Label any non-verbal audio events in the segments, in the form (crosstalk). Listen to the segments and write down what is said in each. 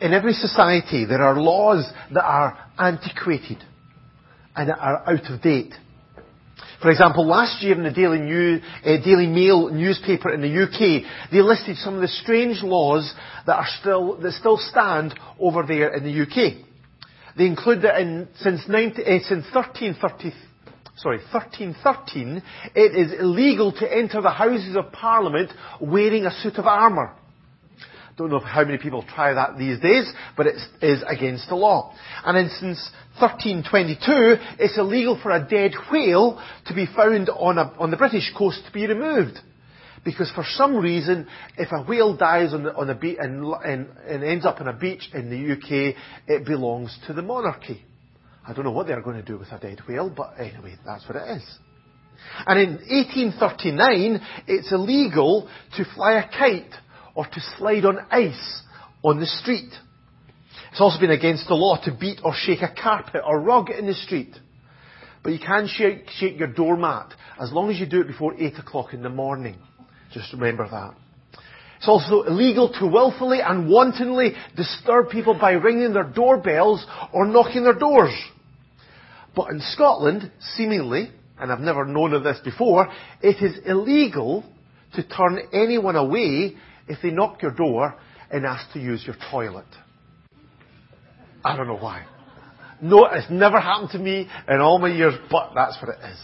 In every society, there are laws that are antiquated and that are out of date. For example, last year in the Daily, New, uh, Daily Mail newspaper in the UK, they listed some of the strange laws that are still, that still stand over there in the UK. They include that in, since, 90, uh, since 1330, sorry, 1313, it is illegal to enter the Houses of Parliament wearing a suit of armour. Don't know how many people try that these days, but it is against the law. And then since 1322, it's illegal for a dead whale to be found on, a, on the British coast to be removed. Because for some reason, if a whale dies on, the, on a beach and, and, and ends up on a beach in the UK, it belongs to the monarchy. I don't know what they're going to do with a dead whale, but anyway, that's what it is. And in 1839, it's illegal to fly a kite or to slide on ice on the street. It's also been against the law to beat or shake a carpet or rug in the street. But you can shake, shake your doormat as long as you do it before 8 o'clock in the morning. Just remember that. It's also illegal to willfully and wantonly disturb people by ringing their doorbells or knocking their doors. But in Scotland, seemingly, and I've never known of this before, it is illegal to turn anyone away if they knock your door and ask to use your toilet. I don't know why. No, it's never happened to me in all my years, but that's what it is.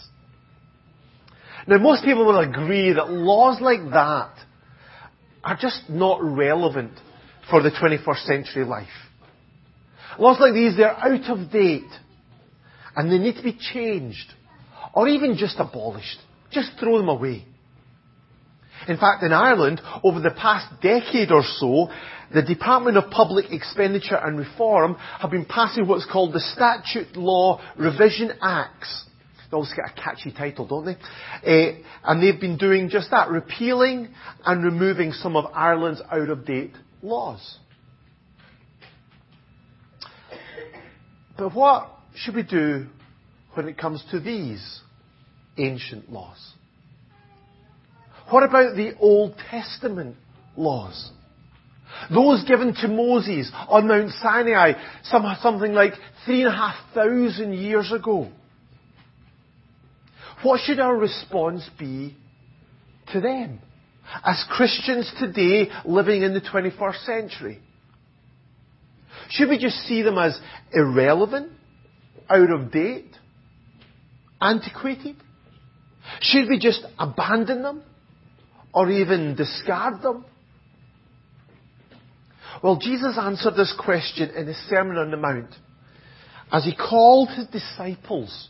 Now, most people will agree that laws like that are just not relevant for the 21st century life. Laws like these, they're out of date. And they need to be changed. Or even just abolished. Just throw them away. In fact, in Ireland, over the past decade or so, the Department of Public Expenditure and Reform have been passing what's called the Statute Law Revision Acts. They always get a catchy title, don't they? Uh, and they've been doing just that, repealing and removing some of Ireland's out-of-date laws. But what should we do when it comes to these ancient laws? What about the Old Testament laws? Those given to Moses on Mount Sinai some, something like three and a half thousand years ago. What should our response be to them as Christians today living in the 21st century? Should we just see them as irrelevant, out of date, antiquated? Should we just abandon them? Or even discard them? Well, Jesus answered this question in the Sermon on the Mount as he called his disciples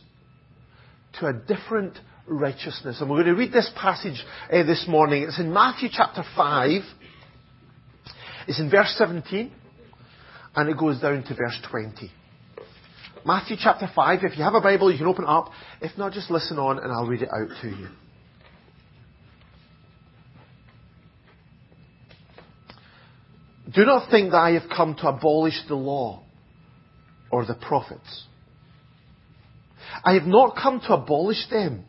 to a different righteousness. And we're going to read this passage uh, this morning. It's in Matthew chapter 5. It's in verse 17 and it goes down to verse 20. Matthew chapter 5. If you have a Bible, you can open it up. If not, just listen on and I'll read it out to you. Do not think that I have come to abolish the law or the prophets. I have not come to abolish them,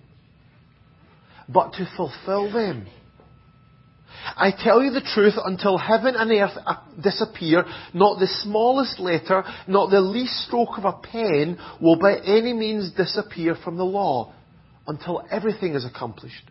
but to fulfill them. I tell you the truth, until heaven and earth uh, disappear, not the smallest letter, not the least stroke of a pen will by any means disappear from the law until everything is accomplished.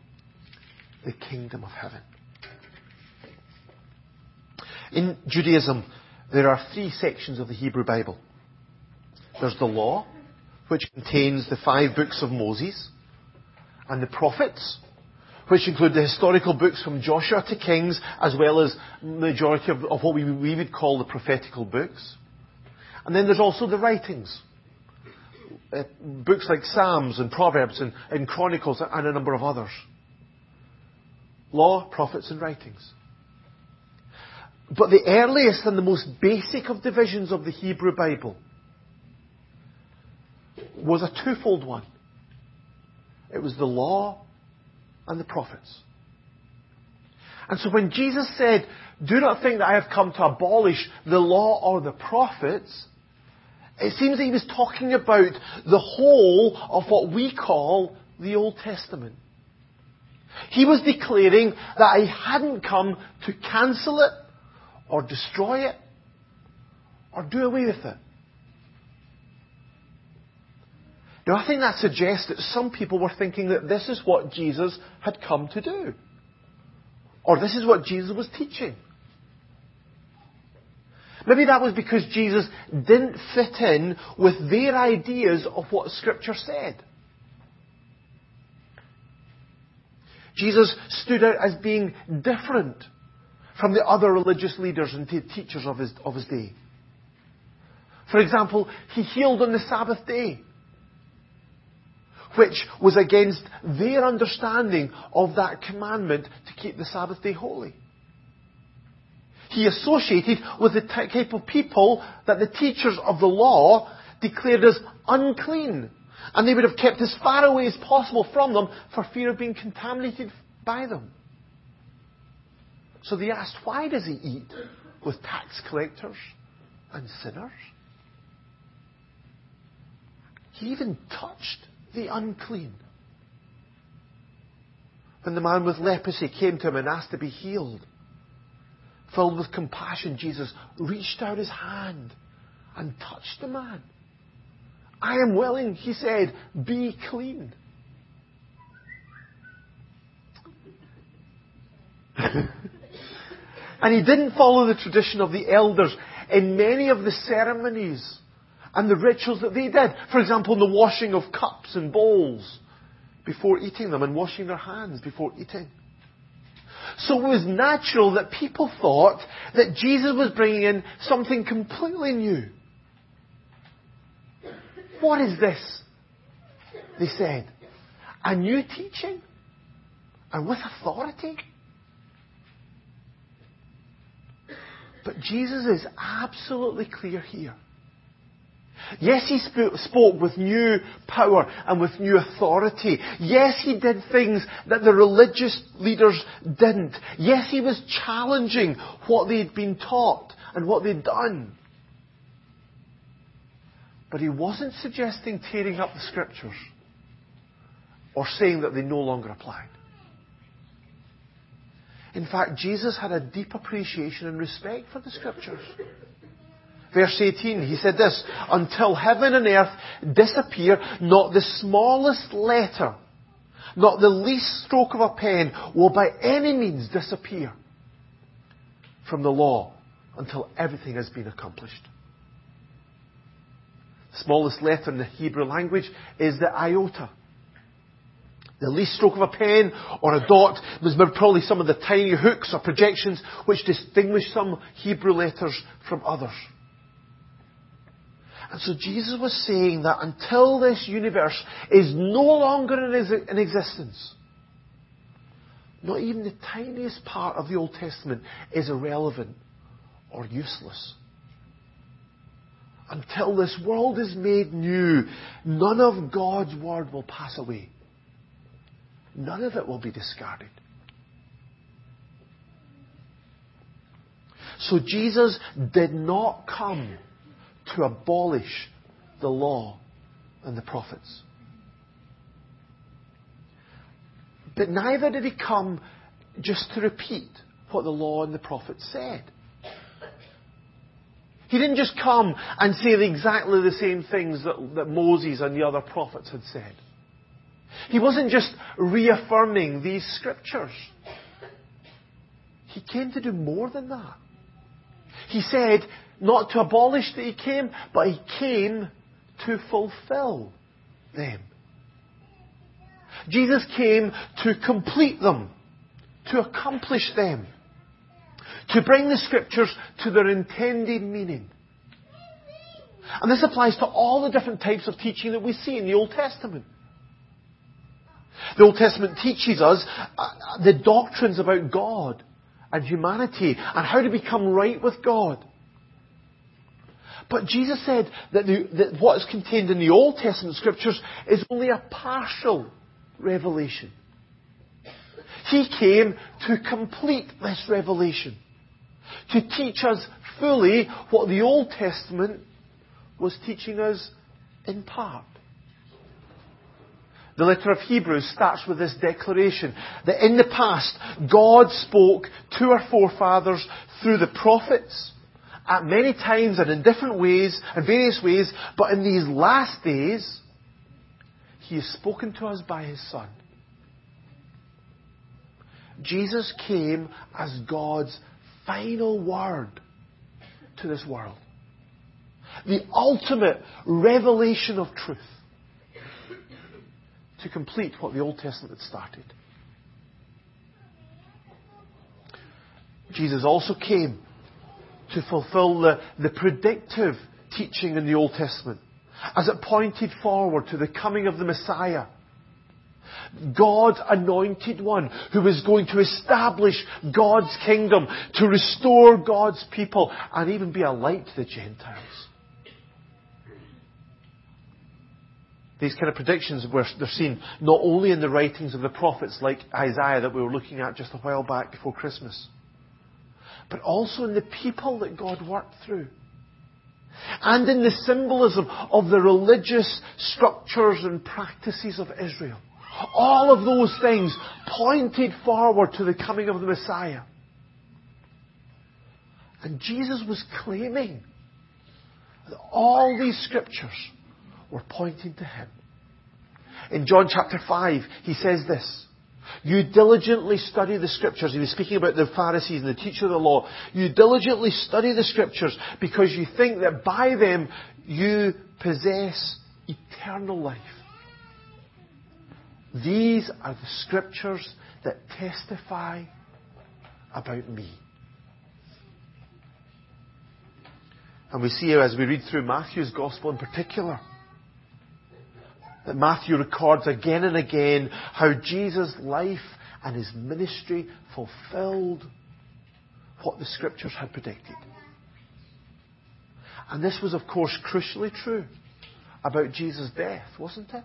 the kingdom of heaven. In Judaism, there are three sections of the Hebrew Bible. There's the law, which contains the five books of Moses, and the prophets, which include the historical books from Joshua to Kings, as well as the majority of, of what we, we would call the prophetical books. And then there's also the writings. Uh, books like Psalms and Proverbs and, and Chronicles and a number of others law, prophets, and writings. But the earliest and the most basic of divisions of the Hebrew Bible was a twofold one. It was the law and the prophets. And so when Jesus said, do not think that I have come to abolish the law or the prophets, it seems that he was talking about the whole of what we call the Old Testament. He was declaring that I hadn't come to cancel it or destroy it or do away with it. Now I think that suggests that some people were thinking that this is what Jesus had come to do. Or this is what Jesus was teaching. Maybe that was because Jesus didn't fit in with their ideas of what Scripture said. Jesus stood out as being different from the other religious leaders and teachers of his, of his day. For example, he healed on the Sabbath day, which was against their understanding of that commandment to keep the Sabbath day holy. He associated with the type of people that the teachers of the law declared as unclean. And they would have kept as far away as possible from them for fear of being contaminated by them. So they asked, why does he eat with tax collectors and sinners? He even touched the unclean. When the man with leprosy came to him and asked to be healed, filled with compassion, Jesus reached out his hand and touched the man. I am willing, he said, be clean. (laughs) and he didn't follow the tradition of the elders in many of the ceremonies and the rituals that they did. For example, in the washing of cups and bowls before eating them and washing their hands before eating. So it was natural that people thought that Jesus was bringing in something completely new. What is this? They said. A new teaching? And with authority? But Jesus is absolutely clear here. Yes, he spoke with new power and with new authority. Yes, he did things that the religious leaders didn't. Yes, he was challenging what they'd been taught and what they'd done. But he wasn't suggesting tearing up the scriptures or saying that they no longer applied. In fact, Jesus had a deep appreciation and respect for the scriptures. Verse 18, he said this, until heaven and earth disappear, not the smallest letter, not the least stroke of a pen will by any means disappear from the law until everything has been accomplished. Smallest letter in the Hebrew language is the iota. The least stroke of a pen or a dot was probably some of the tiny hooks or projections which distinguish some Hebrew letters from others. And so Jesus was saying that until this universe is no longer in existence, not even the tiniest part of the Old Testament is irrelevant or useless. Until this world is made new, none of God's Word will pass away. None of it will be discarded. So Jesus did not come to abolish the law and the prophets. But neither did he come just to repeat what the law and the prophets said. He didn't just come and say exactly the same things that, that Moses and the other prophets had said. He wasn't just reaffirming these scriptures. He came to do more than that. He said, not to abolish that he came, but he came to fulfill them. Jesus came to complete them, to accomplish them, to bring the scriptures to their intended meaning. And this applies to all the different types of teaching that we see in the Old Testament. The Old Testament teaches us uh, the doctrines about God and humanity and how to become right with God. But Jesus said that, the, that what is contained in the Old Testament scriptures is only a partial revelation. He came to complete this revelation, to teach us fully what the Old Testament was teaching us in part. The letter of Hebrews starts with this declaration that in the past, God spoke to our forefathers through the prophets at many times and in different ways and various ways, but in these last days, He has spoken to us by His Son. Jesus came as God's final word to this world. The ultimate revelation of truth to complete what the Old Testament had started. Jesus also came to fulfill the, the predictive teaching in the Old Testament as it pointed forward to the coming of the Messiah. God's anointed one who was going to establish God's kingdom, to restore God's people, and even be a light to the Gentiles. These kind of predictions were they're seen not only in the writings of the prophets like Isaiah that we were looking at just a while back before Christmas, but also in the people that God worked through. And in the symbolism of the religious structures and practices of Israel. All of those things pointed forward to the coming of the Messiah. And Jesus was claiming that all these scriptures were pointing to Him. In John chapter 5, he says this. You diligently study the scriptures. He was speaking about the Pharisees and the teacher of the law. You diligently study the scriptures because you think that by them you possess eternal life. These are the scriptures that testify about me. And we see here as we read through Matthew's Gospel in particular, that Matthew records again and again how Jesus' life and his ministry fulfilled what the scriptures had predicted. And this was, of course, crucially true about Jesus' death, wasn't it?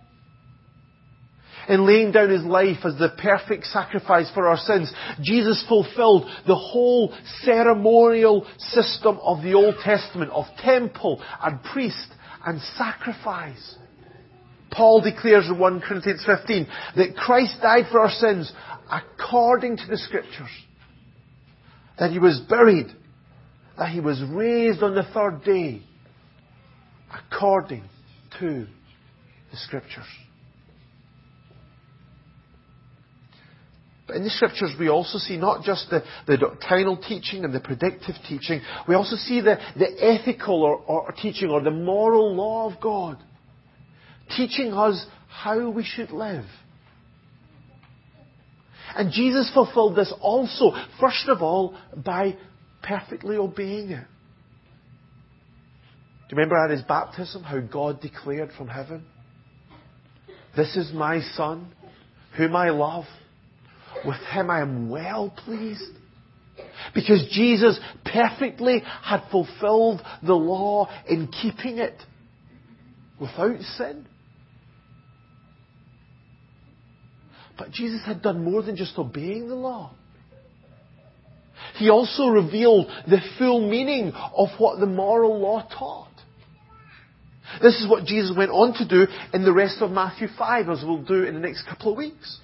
In laying down his life as the perfect sacrifice for our sins, Jesus fulfilled the whole ceremonial system of the Old Testament of temple and priest and sacrifice. Paul declares in 1 Corinthians 15 that Christ died for our sins according to the Scriptures. That he was buried. That he was raised on the third day according to the Scriptures. But in the scriptures we also see not just the, the doctrinal teaching and the predictive teaching, we also see the, the ethical or, or teaching or the moral law of God teaching us how we should live. And Jesus fulfilled this also, first of all, by perfectly obeying it. Do you remember at his baptism how God declared from heaven, This is my Son, whom I love. With him I am well pleased. Because Jesus perfectly had fulfilled the law in keeping it without sin. But Jesus had done more than just obeying the law. He also revealed the full meaning of what the moral law taught. This is what Jesus went on to do in the rest of Matthew 5, as we'll do in the next couple of weeks.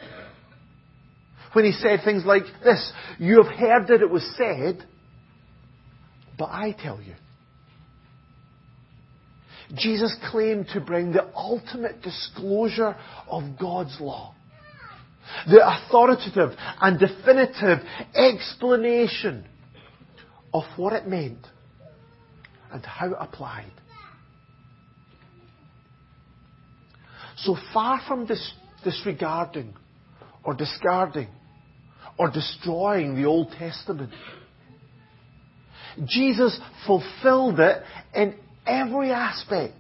When he said things like this, You have heard that it was said, but I tell you. Jesus claimed to bring the ultimate disclosure of God's law the authoritative and definitive explanation of what it meant and how it applied. So far from dis- disregarding or discarding or destroying the Old Testament, Jesus fulfilled it in every aspect.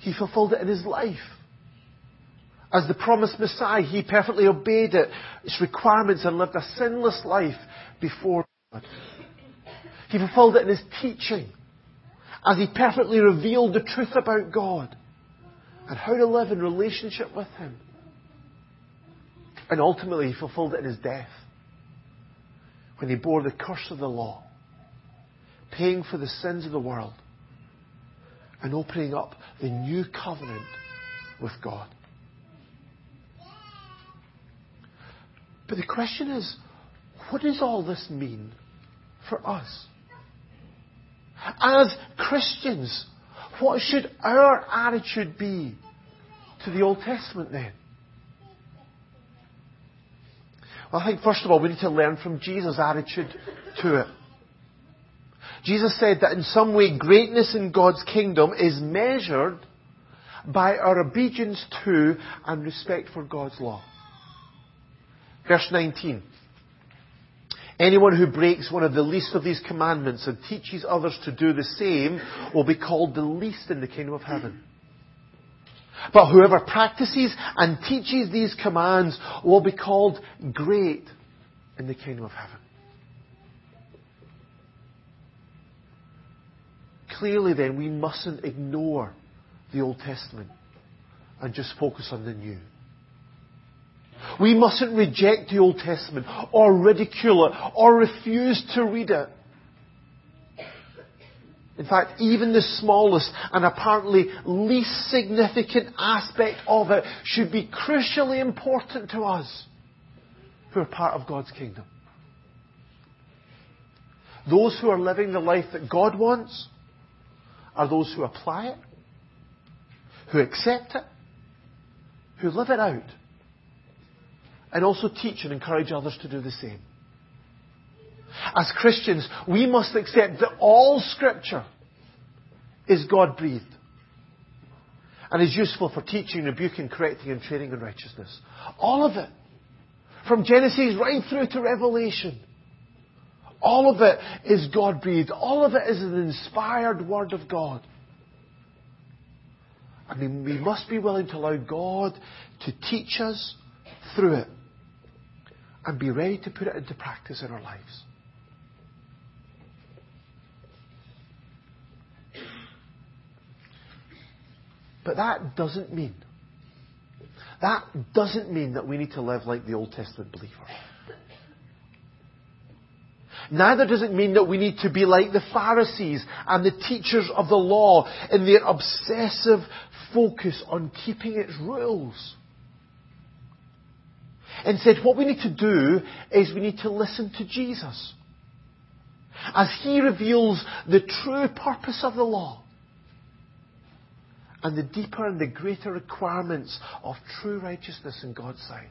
He fulfilled it in his life As the promised Messiah, he perfectly obeyed it, its requirements and lived a sinless life before God. He fulfilled it in his teaching as he perfectly revealed the truth about God and how to live in relationship with him. And ultimately, he fulfilled it in his death when he bore the curse of the law, paying for the sins of the world and opening up the new covenant with God. But the question is, what does all this mean for us? As Christians, what should our attitude be to the Old Testament then? Well, I think first of all we need to learn from Jesus' attitude to it. Jesus said that in some way greatness in God's kingdom is measured by our obedience to and respect for God's law. Verse 19. Anyone who breaks one of the least of these commandments and teaches others to do the same will be called the least in the kingdom of heaven. But whoever practices and teaches these commands will be called great in the kingdom of heaven. Clearly then, we mustn't ignore the Old Testament and just focus on the New. We mustn't reject the Old Testament or ridicule it or refuse to read it. In fact, even the smallest and apparently least significant aspect of it should be crucially important to us who are part of God's kingdom. Those who are living the life that God wants are those who apply it, who accept it, who live it out and also teach and encourage others to do the same. As Christians, we must accept that all Scripture is God breathed and is useful for teaching, rebuking, correcting, and training in righteousness. All of it. From Genesis right through to Revelation. All of it is God breathed. All of it is an inspired Word of God. I mean, we must be willing to allow God to teach us through it and be ready to put it into practice in our lives. But that doesn't mean, that doesn't mean that we need to live like the Old Testament believer. Neither does it mean that we need to be like the Pharisees and the teachers of the law in their obsessive focus on keeping its rules. Instead, what we need to do is we need to listen to Jesus. As He reveals the true purpose of the law and the deeper and the greater requirements of true righteousness in God's sight.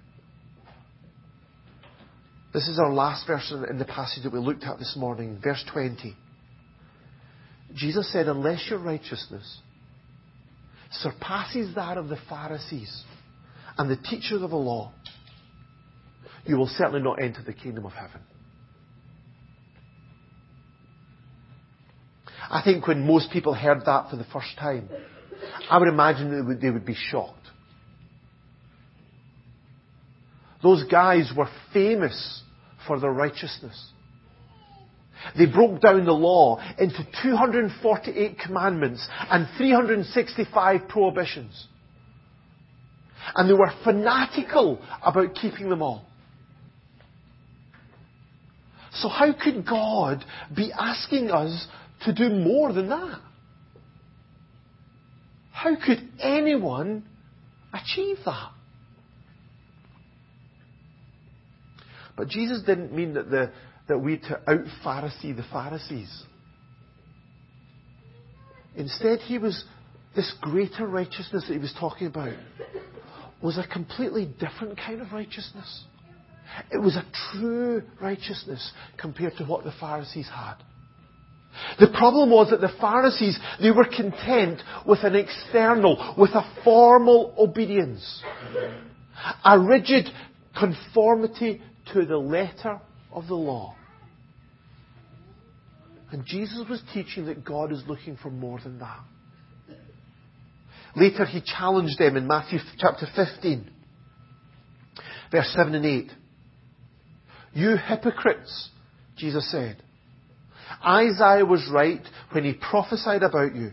This is our last verse in the passage that we looked at this morning, verse 20. Jesus said, Unless your righteousness surpasses that of the Pharisees and the teachers of the law, you will certainly not enter the kingdom of heaven. I think when most people heard that for the first time, I would imagine they would, they would be shocked. Those guys were famous for their righteousness. They broke down the law into 248 commandments and 365 prohibitions. And they were fanatical about keeping them all. So how could God be asking us to do more than that? How could anyone achieve that? But Jesus didn't mean that, the, that we to out Pharisee the Pharisees. Instead, he was this greater righteousness that he was talking about was a completely different kind of righteousness. It was a true righteousness compared to what the Pharisees had. The problem was that the Pharisees, they were content with an external, with a formal obedience. A rigid conformity to the letter of the law. And Jesus was teaching that God is looking for more than that. Later he challenged them in Matthew chapter 15 Verse 7 and 8. You hypocrites, Jesus said. Isaiah was right when he prophesied about you.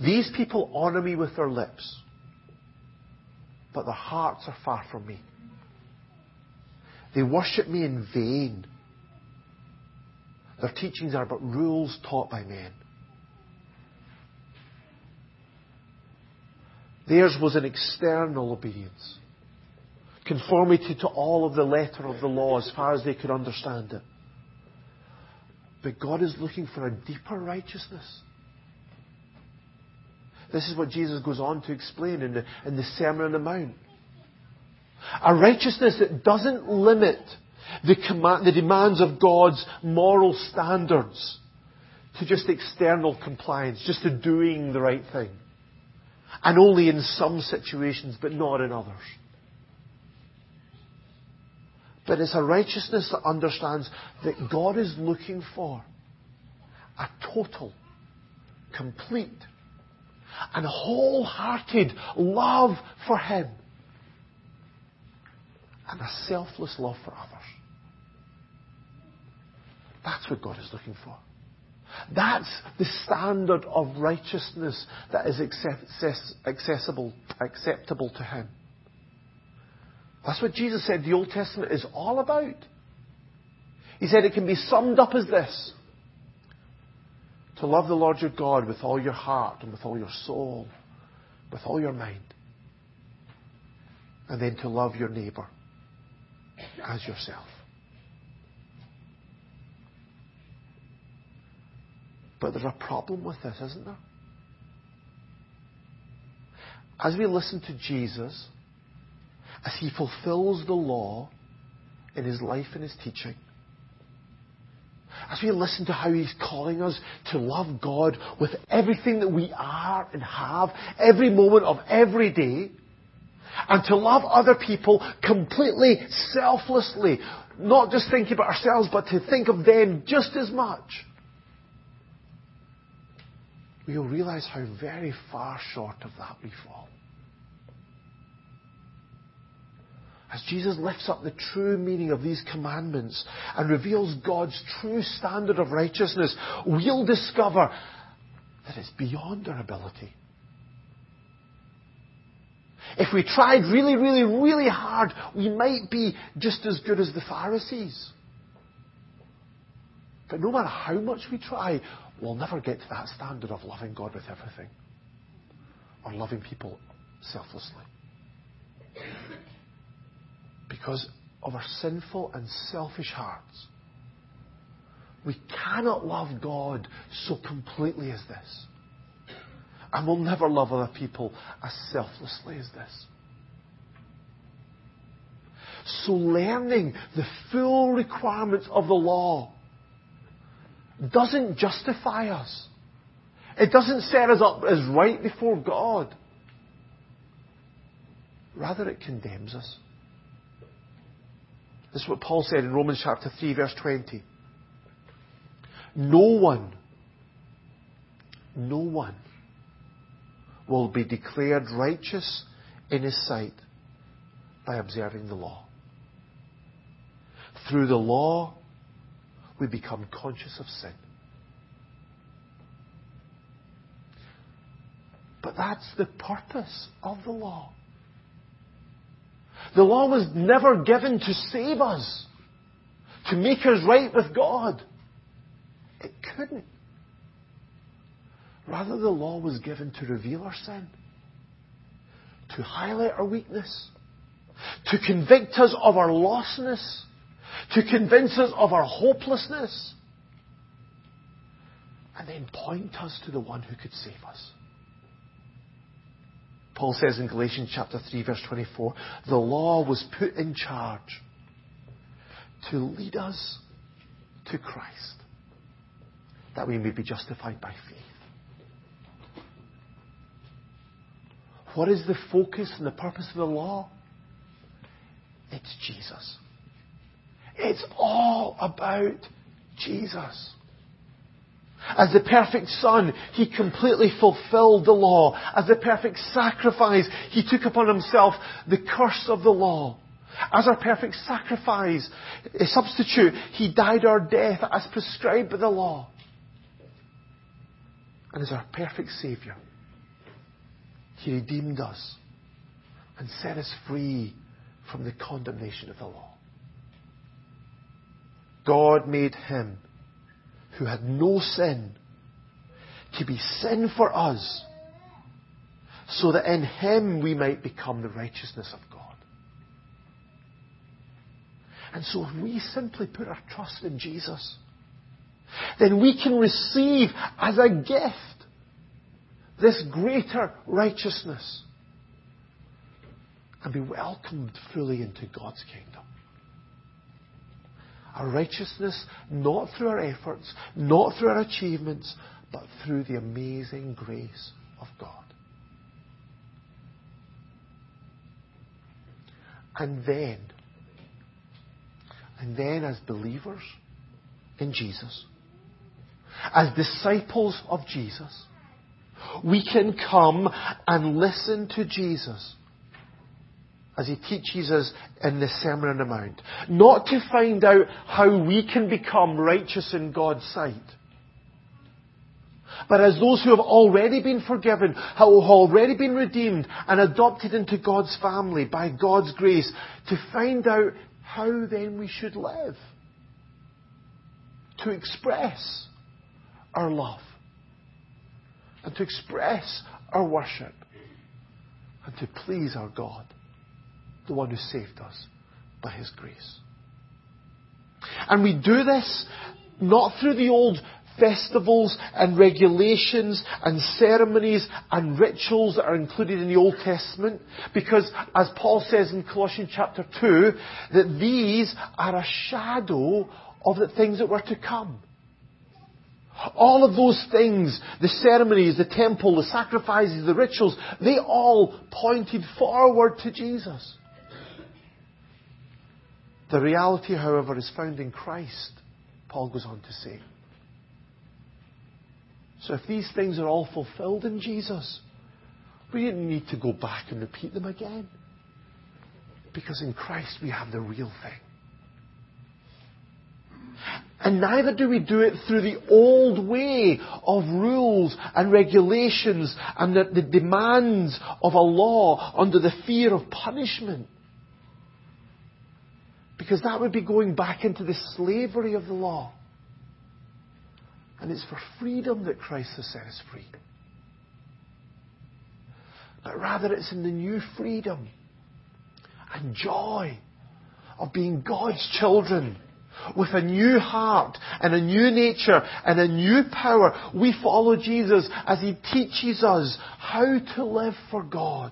These people honor me with their lips, but their hearts are far from me. They worship me in vain. Their teachings are but rules taught by men. Theirs was an external obedience, conformity to all of the letter of the law as far as they could understand it. But God is looking for a deeper righteousness. This is what Jesus goes on to explain in the, in the Sermon on the Mount. A righteousness that doesn't limit the, command, the demands of God's moral standards to just external compliance, just to doing the right thing. And only in some situations, but not in others. But it's a righteousness that understands that God is looking for a total, complete, and wholehearted love for Him and a selfless love for others. That's what God is looking for. That's the standard of righteousness that is accessible, acceptable to Him. That's what Jesus said the Old Testament is all about. He said it can be summed up as this. To love the Lord your God with all your heart and with all your soul, with all your mind. And then to love your neighbour as yourself. But there's a problem with this, isn't there? As we listen to Jesus, as he fulfills the law in his life and his teaching, as we listen to how he's calling us to love God with everything that we are and have, every moment of every day, and to love other people completely selflessly, not just thinking about ourselves, but to think of them just as much we'll realize how very far short of that we fall. As Jesus lifts up the true meaning of these commandments and reveals God's true standard of righteousness, we'll discover that it's beyond our ability. If we tried really, really, really hard, we might be just as good as the Pharisees. But no matter how much we try, we'll never get to that standard of loving God with everything or loving people selflessly. Because of our sinful and selfish hearts, we cannot love God so completely as this. And we'll never love other people as selflessly as this. So learning the full requirements of the law doesn't justify us. It doesn't set us up as right before God. Rather, it condemns us. This is what Paul said in Romans chapter 3, verse 20. No one, no one will be declared righteous in his sight by observing the law. Through the law, we become conscious of sin. But that's the purpose of the law. The law was never given to save us, to make us right with God. It couldn't. Rather, the law was given to reveal our sin, to highlight our weakness, to convict us of our lostness, to convince us of our hopelessness, and then point us to the one who could save us. Paul says in Galatians chapter 3 verse 24, the law was put in charge to lead us to Christ, that we may be justified by faith. What is the focus and the purpose of the law? It's Jesus. It's all about Jesus. As the perfect son, he completely fulfilled the law. As the perfect sacrifice, he took upon himself the curse of the law. As our perfect sacrifice, a substitute, he died our death as prescribed by the law. And as our perfect Saviour, he redeemed us and set us free from the condemnation of the law. God made him who had no sin to be sin for us so that in him we might become the righteousness of God. And so if we simply put our trust in Jesus, then we can receive as a gift this greater righteousness and be welcomed fully into God's kingdom. Our righteousness not through our efforts, not through our achievements, but through the amazing grace of God. And then, and then as believers in Jesus, as disciples of Jesus, we can come and listen to Jesus as he teaches us in the Sermon on the Mount. Not to find out how we can become righteous in God's sight. But as those who have already been forgiven, who have already been redeemed and adopted into God's family by God's grace, to find out how then we should live. To express our love. And to express our worship. And to please our God the one who saved us by His grace. And we do this not through the old festivals and regulations and ceremonies and rituals that are included in the Old Testament because as Paul says in Colossians chapter 2 that these are a shadow of the things that were to come. All of those things, the ceremonies, the temple, the sacrifices, the rituals, they all pointed forward to Jesus. The reality, however, is found in Christ, Paul goes on to say. So if these things are all fulfilled in Jesus, we didn't need to go back and repeat them again. Because in Christ we have the real thing. And neither do we do it through the old way of rules and regulations and the, the demands of a law under the fear of punishment. Because that would be going back into the slavery of the law. And it's for freedom that Christ has set us free. But rather it's in the new freedom and joy of being God's children with a new heart and a new nature and a new power. We follow Jesus as He teaches us how to live for God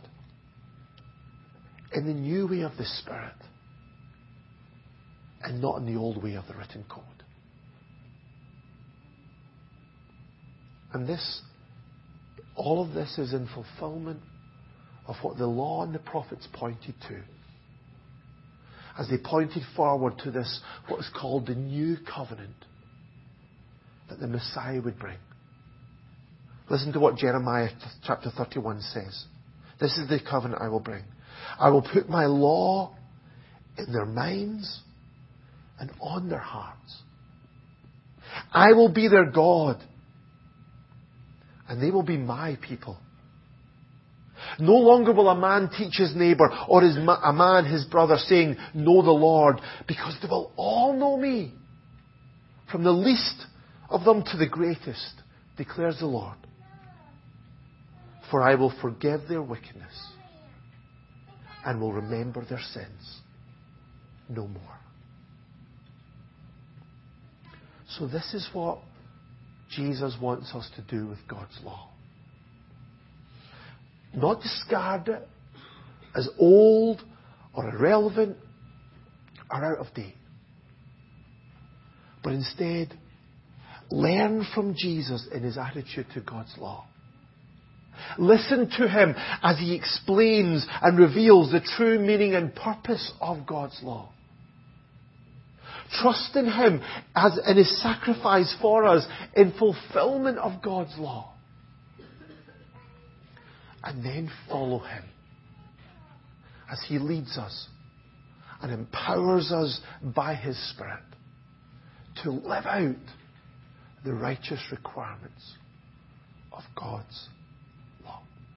in the new way of the Spirit and not in the old way of the written code. And this, all of this is in fulfillment of what the law and the prophets pointed to. As they pointed forward to this, what is called the new covenant that the Messiah would bring. Listen to what Jeremiah chapter 31 says. This is the covenant I will bring. I will put my law in their minds and on their hearts. I will be their God, and they will be my people. No longer will a man teach his neighbor or his ma- a man his brother saying, Know the Lord, because they will all know me. From the least of them to the greatest, declares the Lord. For I will forgive their wickedness and will remember their sins no more. So this is what Jesus wants us to do with God's law. Not discard it as old or irrelevant or out of date. But instead, learn from Jesus in his attitude to God's law. Listen to him as he explains and reveals the true meaning and purpose of God's law. Trust in Him as in His sacrifice for us in fulfillment of God's law. And then follow Him as He leads us and empowers us by His Spirit to live out the righteous requirements of God's